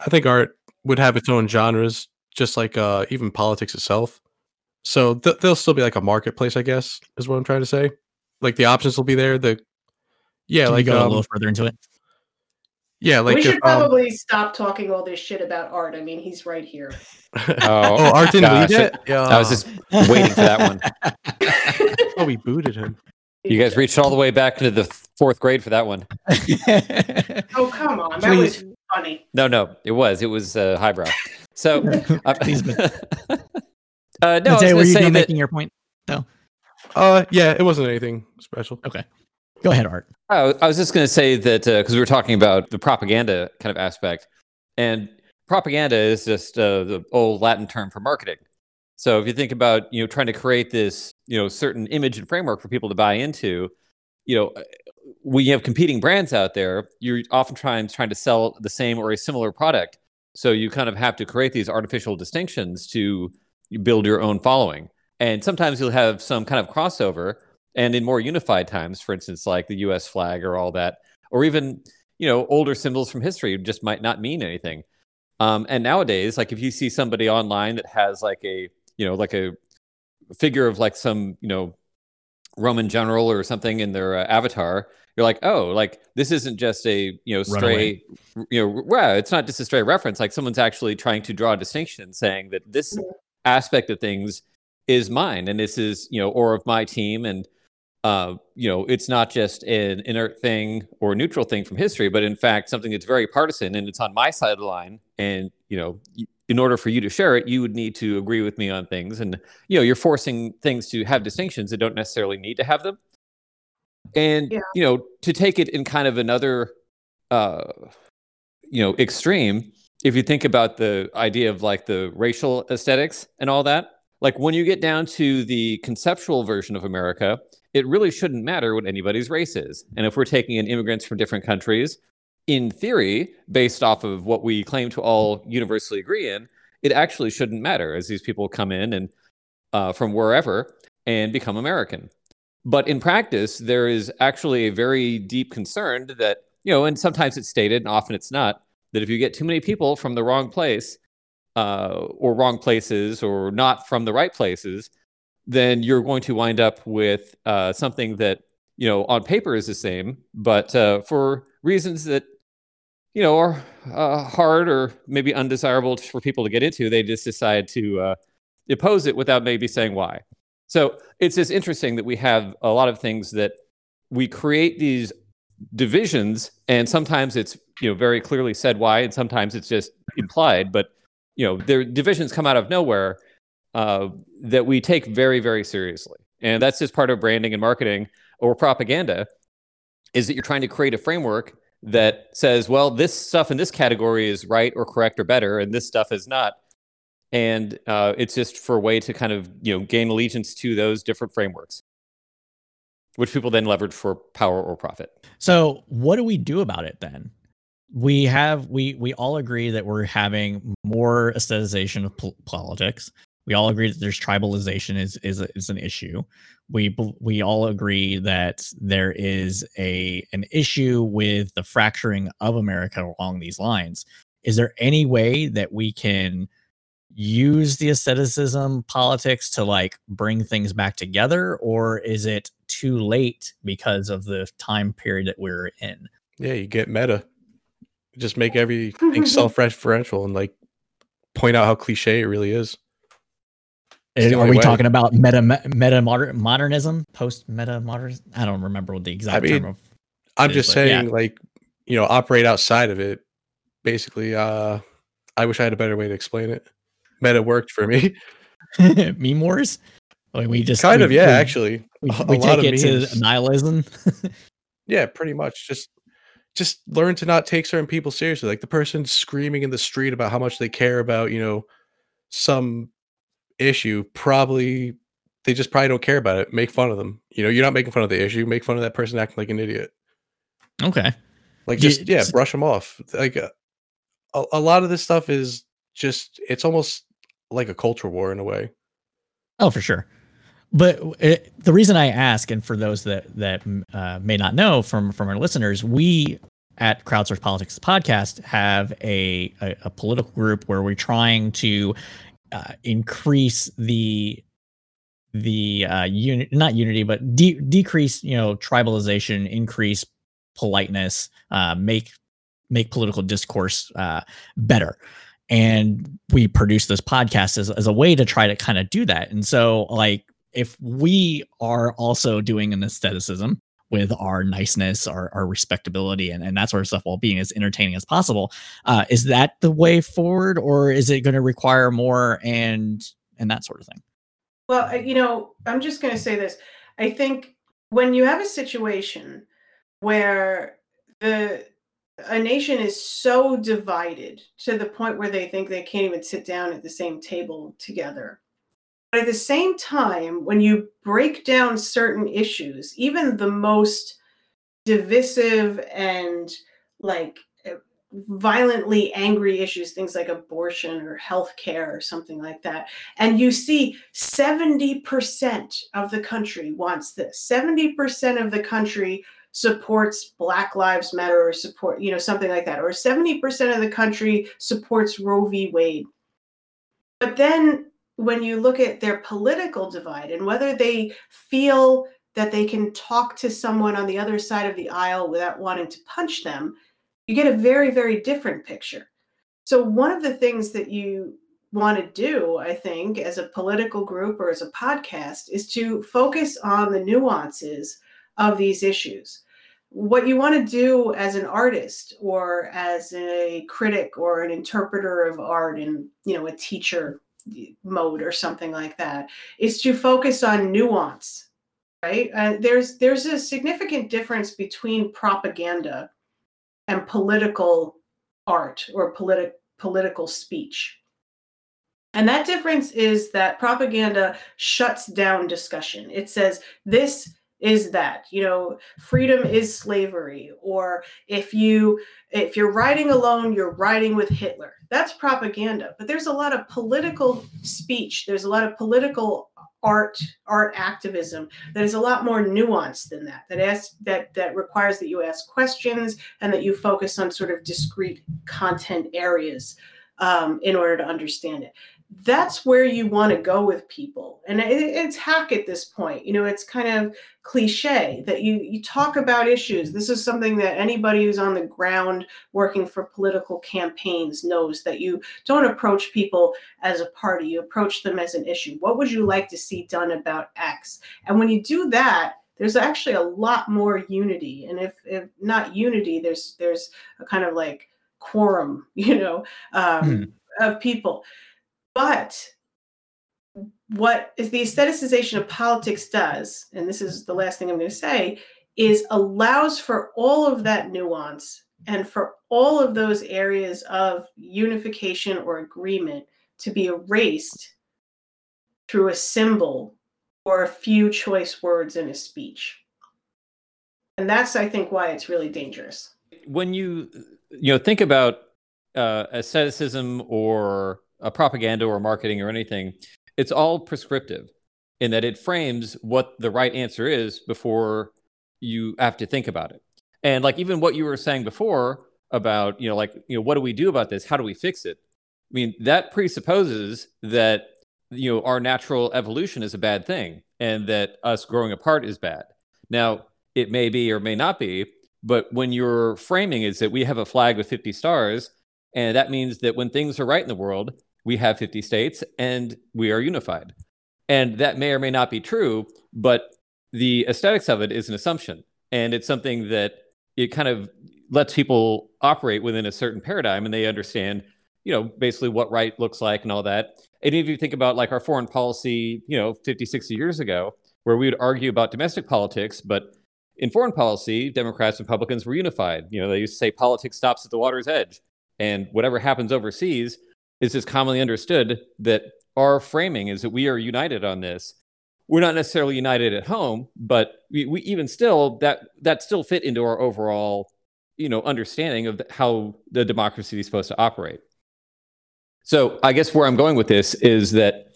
I think art would have its own genres just like uh even politics itself. So th- there'll still be like a marketplace i guess is what i'm trying to say. Like the options will be there the yeah Can like go um, a little further into it? yeah like we should if, um, probably stop talking all this shit about art. I mean he's right here. Oh, art didn't gosh, lead it yeah I was just waiting for that one. oh we booted him You guys reached all the way back into the fourth grade for that one. oh come on that was funny No, no, it was. It was uh, highbrow. So, uh, Please, uh, no, I was were you say done that. making your point? though? uh yeah it wasn't anything special Okay. Go ahead, Art. Oh, I was just going to say that because we were talking about the propaganda kind of aspect, and propaganda is just uh, the old Latin term for marketing. So if you think about you know trying to create this you know certain image and framework for people to buy into, you know, when you have competing brands out there, you're oftentimes trying to sell the same or a similar product. So you kind of have to create these artificial distinctions to build your own following. And sometimes you'll have some kind of crossover and in more unified times for instance like the us flag or all that or even you know older symbols from history just might not mean anything um, and nowadays like if you see somebody online that has like a you know like a figure of like some you know roman general or something in their uh, avatar you're like oh like this isn't just a you know stray you know well it's not just a stray reference like someone's actually trying to draw a distinction saying that this aspect of things is mine and this is you know or of my team and uh, you know, it's not just an inert thing or neutral thing from history, but in fact something that's very partisan and it's on my side of the line. And you know, in order for you to share it, you would need to agree with me on things, and you know, you're forcing things to have distinctions that don't necessarily need to have them. And Yeah. you know, to take it in kind of another, uh, you know, extreme, if you think about the idea of like the racial aesthetics and all that, like when you get down to the conceptual version of America, it really shouldn't matter what anybody's race is. And if we're taking in immigrants from different countries, in theory, based off of what we claim to all universally agree in, it actually shouldn't matter as these people come in and uh, from wherever and become American. But in practice, there is actually a very deep concern that, you know, and sometimes it's stated and often it's not, that if you get too many people from the wrong place uh, or wrong places or not from the right places, then you're going to wind up with uh, something that you know on paper is the same, but uh, for reasons that you know are uh, hard or maybe undesirable for people to get into, they just decide to uh, oppose it without maybe saying why. So it's just interesting that we have a lot of things that we create these divisions, and sometimes it's you know very clearly said why, and sometimes it's just implied, but you know their divisions come out of nowhere uh, that we take very, very seriously. And that's just part of branding and marketing or propaganda is that you're trying to create a framework that says, well, this stuff in this category is right or correct or better, and this stuff is not. And uh, it's just for a way to kind of you know gain allegiance to those different frameworks, which people then leverage for power or profit. So what do we do about it then? We have we we all agree that we're having more aestheticization of pol- politics. We all agree that there's tribalization is is is an issue. We we all agree that there is a an issue with the fracturing of America along these lines. Is there any way that we can use the aestheticism politics to like bring things back together or is it too late because of the time period that we're in? Yeah, you get meta. Just make everything self-referential and like point out how cliche it really is. Are we way. talking about meta meta modern, modernism, post meta modernism? I don't remember what the exact mean, term of. I'm is, just but yeah. saying, like, you know, operate outside of it. Basically, uh, I wish I had a better way to explain it. Meta worked for me. meme wars. Like we just kind we, of yeah, we, actually. We, a, we a lot take of it memes. to nihilism. yeah, pretty much. Just just learn to not take certain people seriously. Like the person screaming in the street about how much they care about, you know, some issue, probably they just probably don't care about it. Make fun of them. You know, you're not making fun of the issue. Make fun of that person acting like an idiot. okay. Like just yeah, brush them off. Like uh, a, a lot of this stuff is just it's almost like a culture war in a way. Oh, for sure. But it, the reason I ask, and for those that that uh, may not know from from our listeners, we at Crowdsourced Politics podcast have a, a a political group where we're trying to uh, increase the the uh unit not unity but de- decrease you know tribalization increase politeness uh make make political discourse uh better. And we produce this podcast as, as a way to try to kind of do that. And so like if we are also doing an aestheticism with our niceness our, our respectability and, and that sort of stuff while being as entertaining as possible uh, is that the way forward or is it going to require more and and that sort of thing Well, you know, I'm just going to say this. I think when you have a situation where the a nation is so divided to the point where they think they can't even sit down at the same table together. But at the same time, when you break down certain issues, even the most divisive and like uh, violently angry issues, things like abortion or healthcare or something like that, and you see 70% of the country wants this 70% of the country supports black lives matter or support you know something like that or 70% of the country supports roe v. Wade. But then when you look at their political divide and whether they feel that they can talk to someone on the other side of the aisle without wanting to punch them you get a very very different picture so one of the things that you want to do, I think, as a political group or as a podcast, is to focus on the nuances of these issues. What you want to do as an artist or as a critic or an interpreter of art and, you know, a teacher mode or something like that is to focus on nuance right uh, there's there's a significant difference between propaganda and political art or politi- political speech and that difference is that propaganda shuts down discussion. It says this is that, you know, freedom is slavery or if you if you're riding alone, you're riding with Hitler. That's propaganda. But there's a lot of political speech, there's a lot of political art art activism that is a lot more nuanced than that that asks that that requires that you ask questions and that you focus on sort of discrete content areas um, in order to understand it that's where you want to go with people. And it, it's hack at this point. You know it's kind of cliche that you you talk about issues. This is something that anybody who's on the ground working for political campaigns knows that you don't approach people as a party. You approach them as an issue. What would you like to see done about x? And when you do that there's actually a lot more unity. And if, if not unity there's there's a kind of like quorum you know um, Hmm. of people but what is the aestheticization of politics does, and this is the last thing I'm going to say, is allows for all of that nuance and for all of those areas of unification or agreement to be erased through a symbol or a few choice words in a speech. And that's, I think, why it's really dangerous. when you you know think about uh, aestheticism or a propaganda or marketing or anything, it's all prescriptive in that it frames what the right answer is before you have to think about it. And like even what you were saying before about you know like you know what do we do about this? How do we fix it? I mean that presupposes that you know our natural evolution is a bad thing and that us growing apart is bad. Now it may be or may not be, but when you're framing is that we have a flag with 50 stars and that means that when things are right in the world we have 50 states and we are unified and that may or may not be true but the aesthetics of it is an assumption and it's something that it kind of lets people operate within a certain paradigm and they understand you know, basically what right looks like and all that. And if you think about like our foreign policy, you know, 50, 60 years ago, where we would argue about domestic politics, but in foreign policy, Democrats and Republicans were unified. You know, they used to say politics stops at the water's edge. And whatever happens overseas is just commonly understood that our framing is that we are united on this. We're not necessarily united at home, but we, we even still that that still fit into our overall, you know, understanding of how the democracy is supposed to operate. So I guess where I'm going with this is that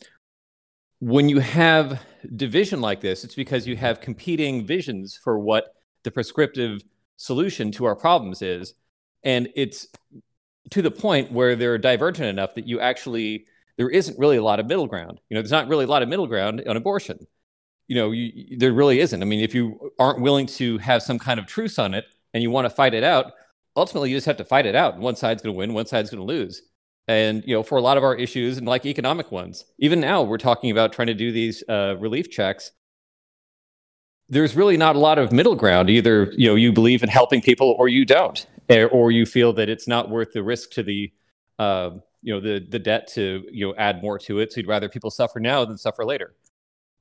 when you have division like this, it's because you have competing visions for what the prescriptive solution to our problems is. And it's to the point where they're divergent enough that you actually, there isn't really a lot of middle ground. You know, there's not really a lot of middle ground on abortion. You know, you, there really isn't. I mean, if you aren't willing to have some kind of truce on it and you want to fight it out, ultimately you just have to fight it out. One side's going to win, one side's going to lose. And you know, for a lot of our issues and like economic ones, even now we're talking about trying to do these uh, relief checks. There's really not a lot of middle ground. Either you know you believe in helping people or you don't, or you feel that it's not worth the risk to the uh, you know the the debt to you know add more to it. So you'd rather people suffer now than suffer later.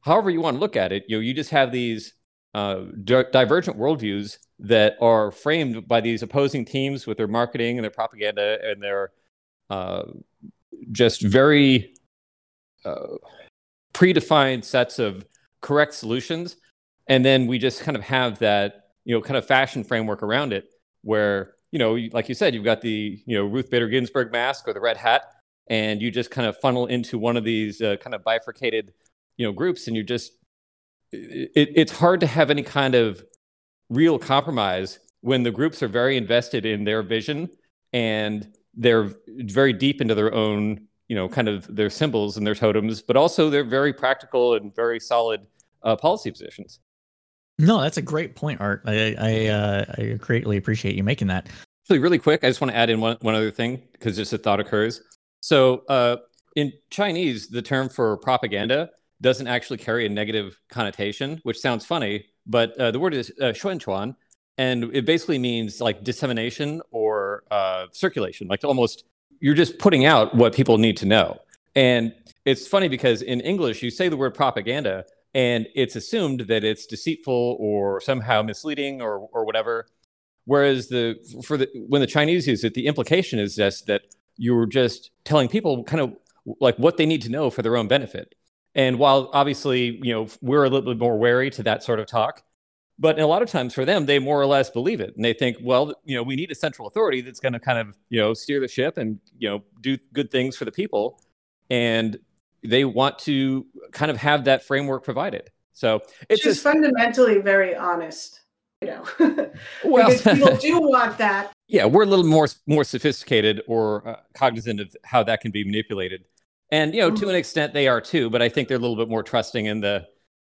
However you want to look at it, you know you just have these uh, di- divergent worldviews that are framed by these opposing teams with their marketing and their propaganda and their uh, just very uh, predefined sets of correct solutions. And then we just kind of have that, you know, kind of fashion framework around it where, you know, like you said, you've got the, you know, Ruth Bader Ginsburg mask or the red hat, and you just kind of funnel into one of these uh, kind of bifurcated, you know, groups. And you just, it, it's hard to have any kind of real compromise when the groups are very invested in their vision and they're very deep into their own, you know, kind of their symbols and their totems, but also they're very practical and very solid uh, policy positions. No, that's a great point, Art. I I, uh, I greatly appreciate you making that. Actually, really quick, I just want to add in one, one other thing because just a thought occurs. So, uh, in Chinese, the term for propaganda doesn't actually carry a negative connotation, which sounds funny, but uh, the word is uh, and it basically means like dissemination or uh, circulation like almost you're just putting out what people need to know and it's funny because in english you say the word propaganda and it's assumed that it's deceitful or somehow misleading or, or whatever. Whereas the for the when the chinese use it the implication is just that you're just telling people kind of like what they need to know for their own benefit. And while obviously you know we're a little bit more wary to that sort of talk but a lot of times for them, they more or less believe it, and they think, well, you know, we need a central authority that's going to kind of, you know, steer the ship and you know do good things for the people, and they want to kind of have that framework provided. So it's just fundamentally very honest, you know, well, because people do want that. Yeah, we're a little more more sophisticated or uh, cognizant of how that can be manipulated, and you know, mm-hmm. to an extent, they are too. But I think they're a little bit more trusting in the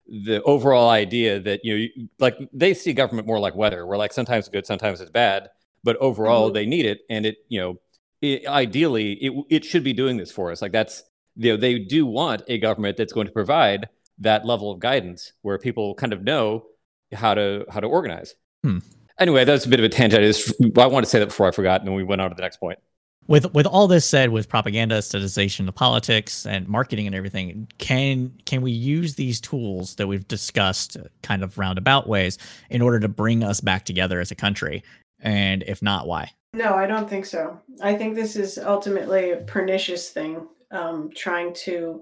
the overall idea that you know like they see government more like weather where like sometimes it's good sometimes it's bad but overall mm-hmm. they need it and it you know it, ideally it, it should be doing this for us like that's you know they do want a government that's going to provide that level of guidance where people kind of know how to how to organize. Hmm. anyway that's a bit of a tangent. I, just, I wanted to say that before i forgot and then we went on to the next point. With with all this said with propaganda aestheticization of politics and marketing and everything can can we use these tools that we've discussed kind of roundabout ways in order to bring us back together as a country? And if not why? No i don't think so. I think this is ultimately a pernicious thing um, trying to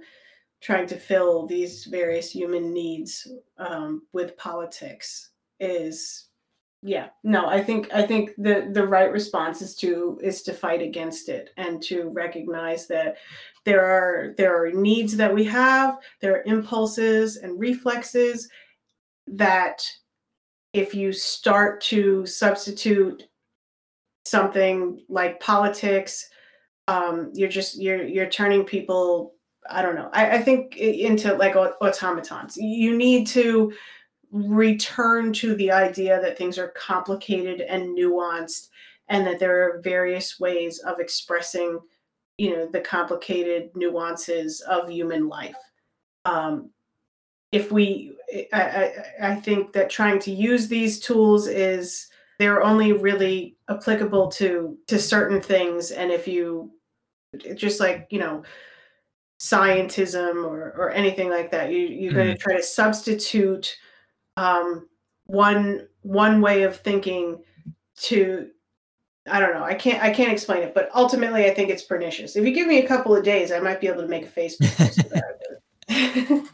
trying to fill these various human needs um, with politics is yeah no i think i think the the right response is to is to fight against it and to recognize that there are there are needs that we have there are impulses and reflexes that if you start to substitute something like politics um you're just you're you're turning people i don't know i, I think into like automatons. You need to return to the idea that things are complicated and nuanced and that there are various ways of expressing you know the complicated nuances of human life. Um, if we I, I, I think that trying to use these tools is they're only really applicable to to certain things and if you just like you know scientism or or anything like that. You you're mm. going to try to substitute um, one one way of thinking to I don't know. I can't I can't explain it, but ultimately I think it's pernicious. If you give me a couple of days, I might be able to make a Facebook post about it.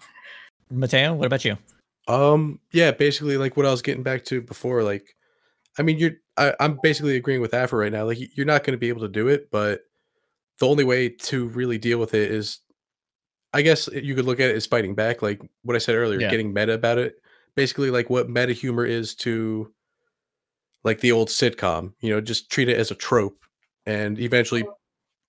Mateo, what about you? Um, yeah, basically like what I was getting back to before, like I mean you're I, am basically agreeing with Afra right now. Like you're not going to be able to do it, but the only way to really deal with it is I guess eh, you could look at it as fighting back, like what I said earlier, yeah. getting meta about it. Basically, like what meta humor is to like the old sitcom, you know, just treat it as a trope and eventually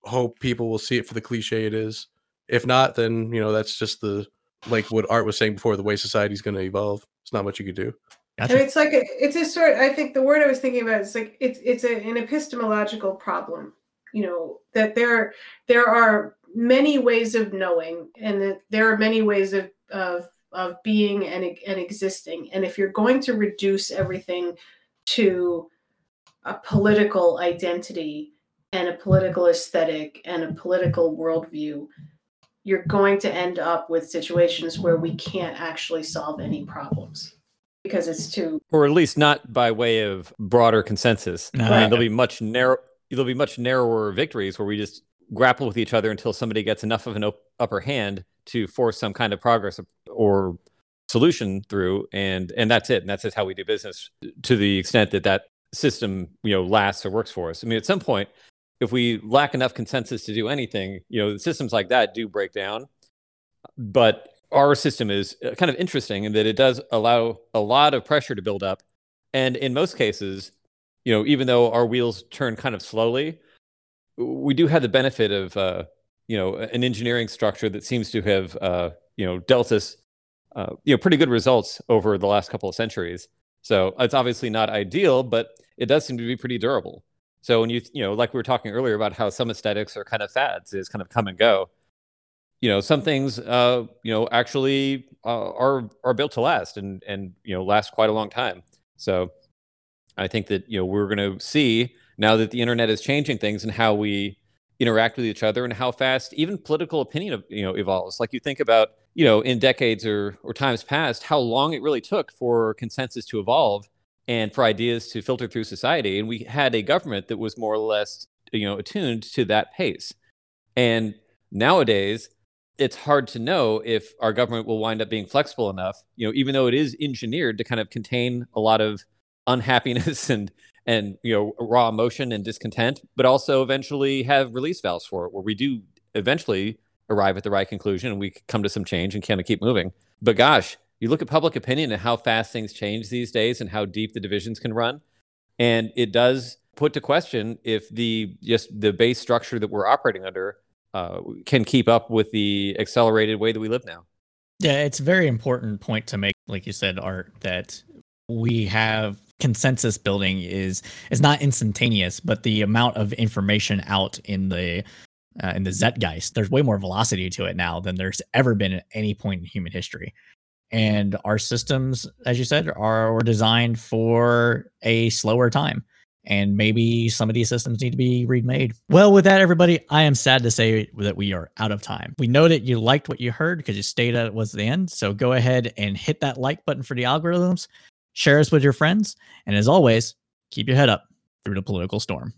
hope people will see it for the cliche it is. If not, then you know that's just the like what Art was saying before, the way society's going to evolve. It's not much you could do. Gotcha. And it's like a, it's a sort. I think the word I was thinking about is like it's it's a, an epistemological problem. You know that there there are many ways of knowing, and that there are many ways of of of being and and existing. And if you're going to reduce everything to a political identity and a political aesthetic and a political worldview, you're going to end up with situations where we can't actually solve any problems because it's too or at least not by way of broader consensus. No. I mean, there'll be much narrow there'll be much narrower victories where we just grapple with each other until somebody gets enough of an op- upper hand to force some kind of progress or solution through and and that's it. And that's just how we do business to the extent that that system you know lasts or works for us. I mean at some point if we lack enough consensus to do anything you know systems like that do break down. But our system is uh, kind of interesting in that it does allow a lot of pressure to build up and in most cases you know even though our wheels turn kind of slowly we do have the benefit of uh, you know an engineering structure that seems to have uh, you know dealt us uh, you know pretty good results over the last couple of centuries. So it's obviously not ideal, but it does seem to be pretty durable. So when you you know like we were talking earlier about how some aesthetics are kind of fads, is kind of come and go. You know some things uh, you know actually uh, are are built to last and and you know last quite a long time. So I think that you know we're going to see now that the internet is changing things and how we interact with each other and how fast even political opinion you know evolves. Like you think about you know in decades or or times past how long it really took for consensus to evolve and for ideas to filter through society. And we had a government that was more or less you know attuned to that pace. And nowadays it's hard to know if our government will wind up being flexible enough you know even though it is engineered to kind of contain a lot of unhappiness and and you know raw emotion and discontent, but also eventually have release valves for it, where we do eventually arrive at the right conclusion and we come to some change and kind of keep moving. But gosh, you look at public opinion and how fast things change these days and how deep the divisions can run, and it does put to question if the just the base structure that we're operating under uh, can keep up with the accelerated way that we live now. Yeah, it's a very important point to make, like you said, Art, that we have consensus building is is not instantaneous, but the amount of information out in the uh, in the Zeitgeist, there's way more velocity to it now than there's ever been at any point in human history. And our systems, as you said, are were designed for a slower time. And maybe some of these systems need to be remade. Well, with that, everybody, I am sad to say that we are out of time. We know that you liked what you heard because you stayed at it was the end. So go ahead and hit that like button for the algorithms share us with your friends, and as always, keep your head up through the political storm.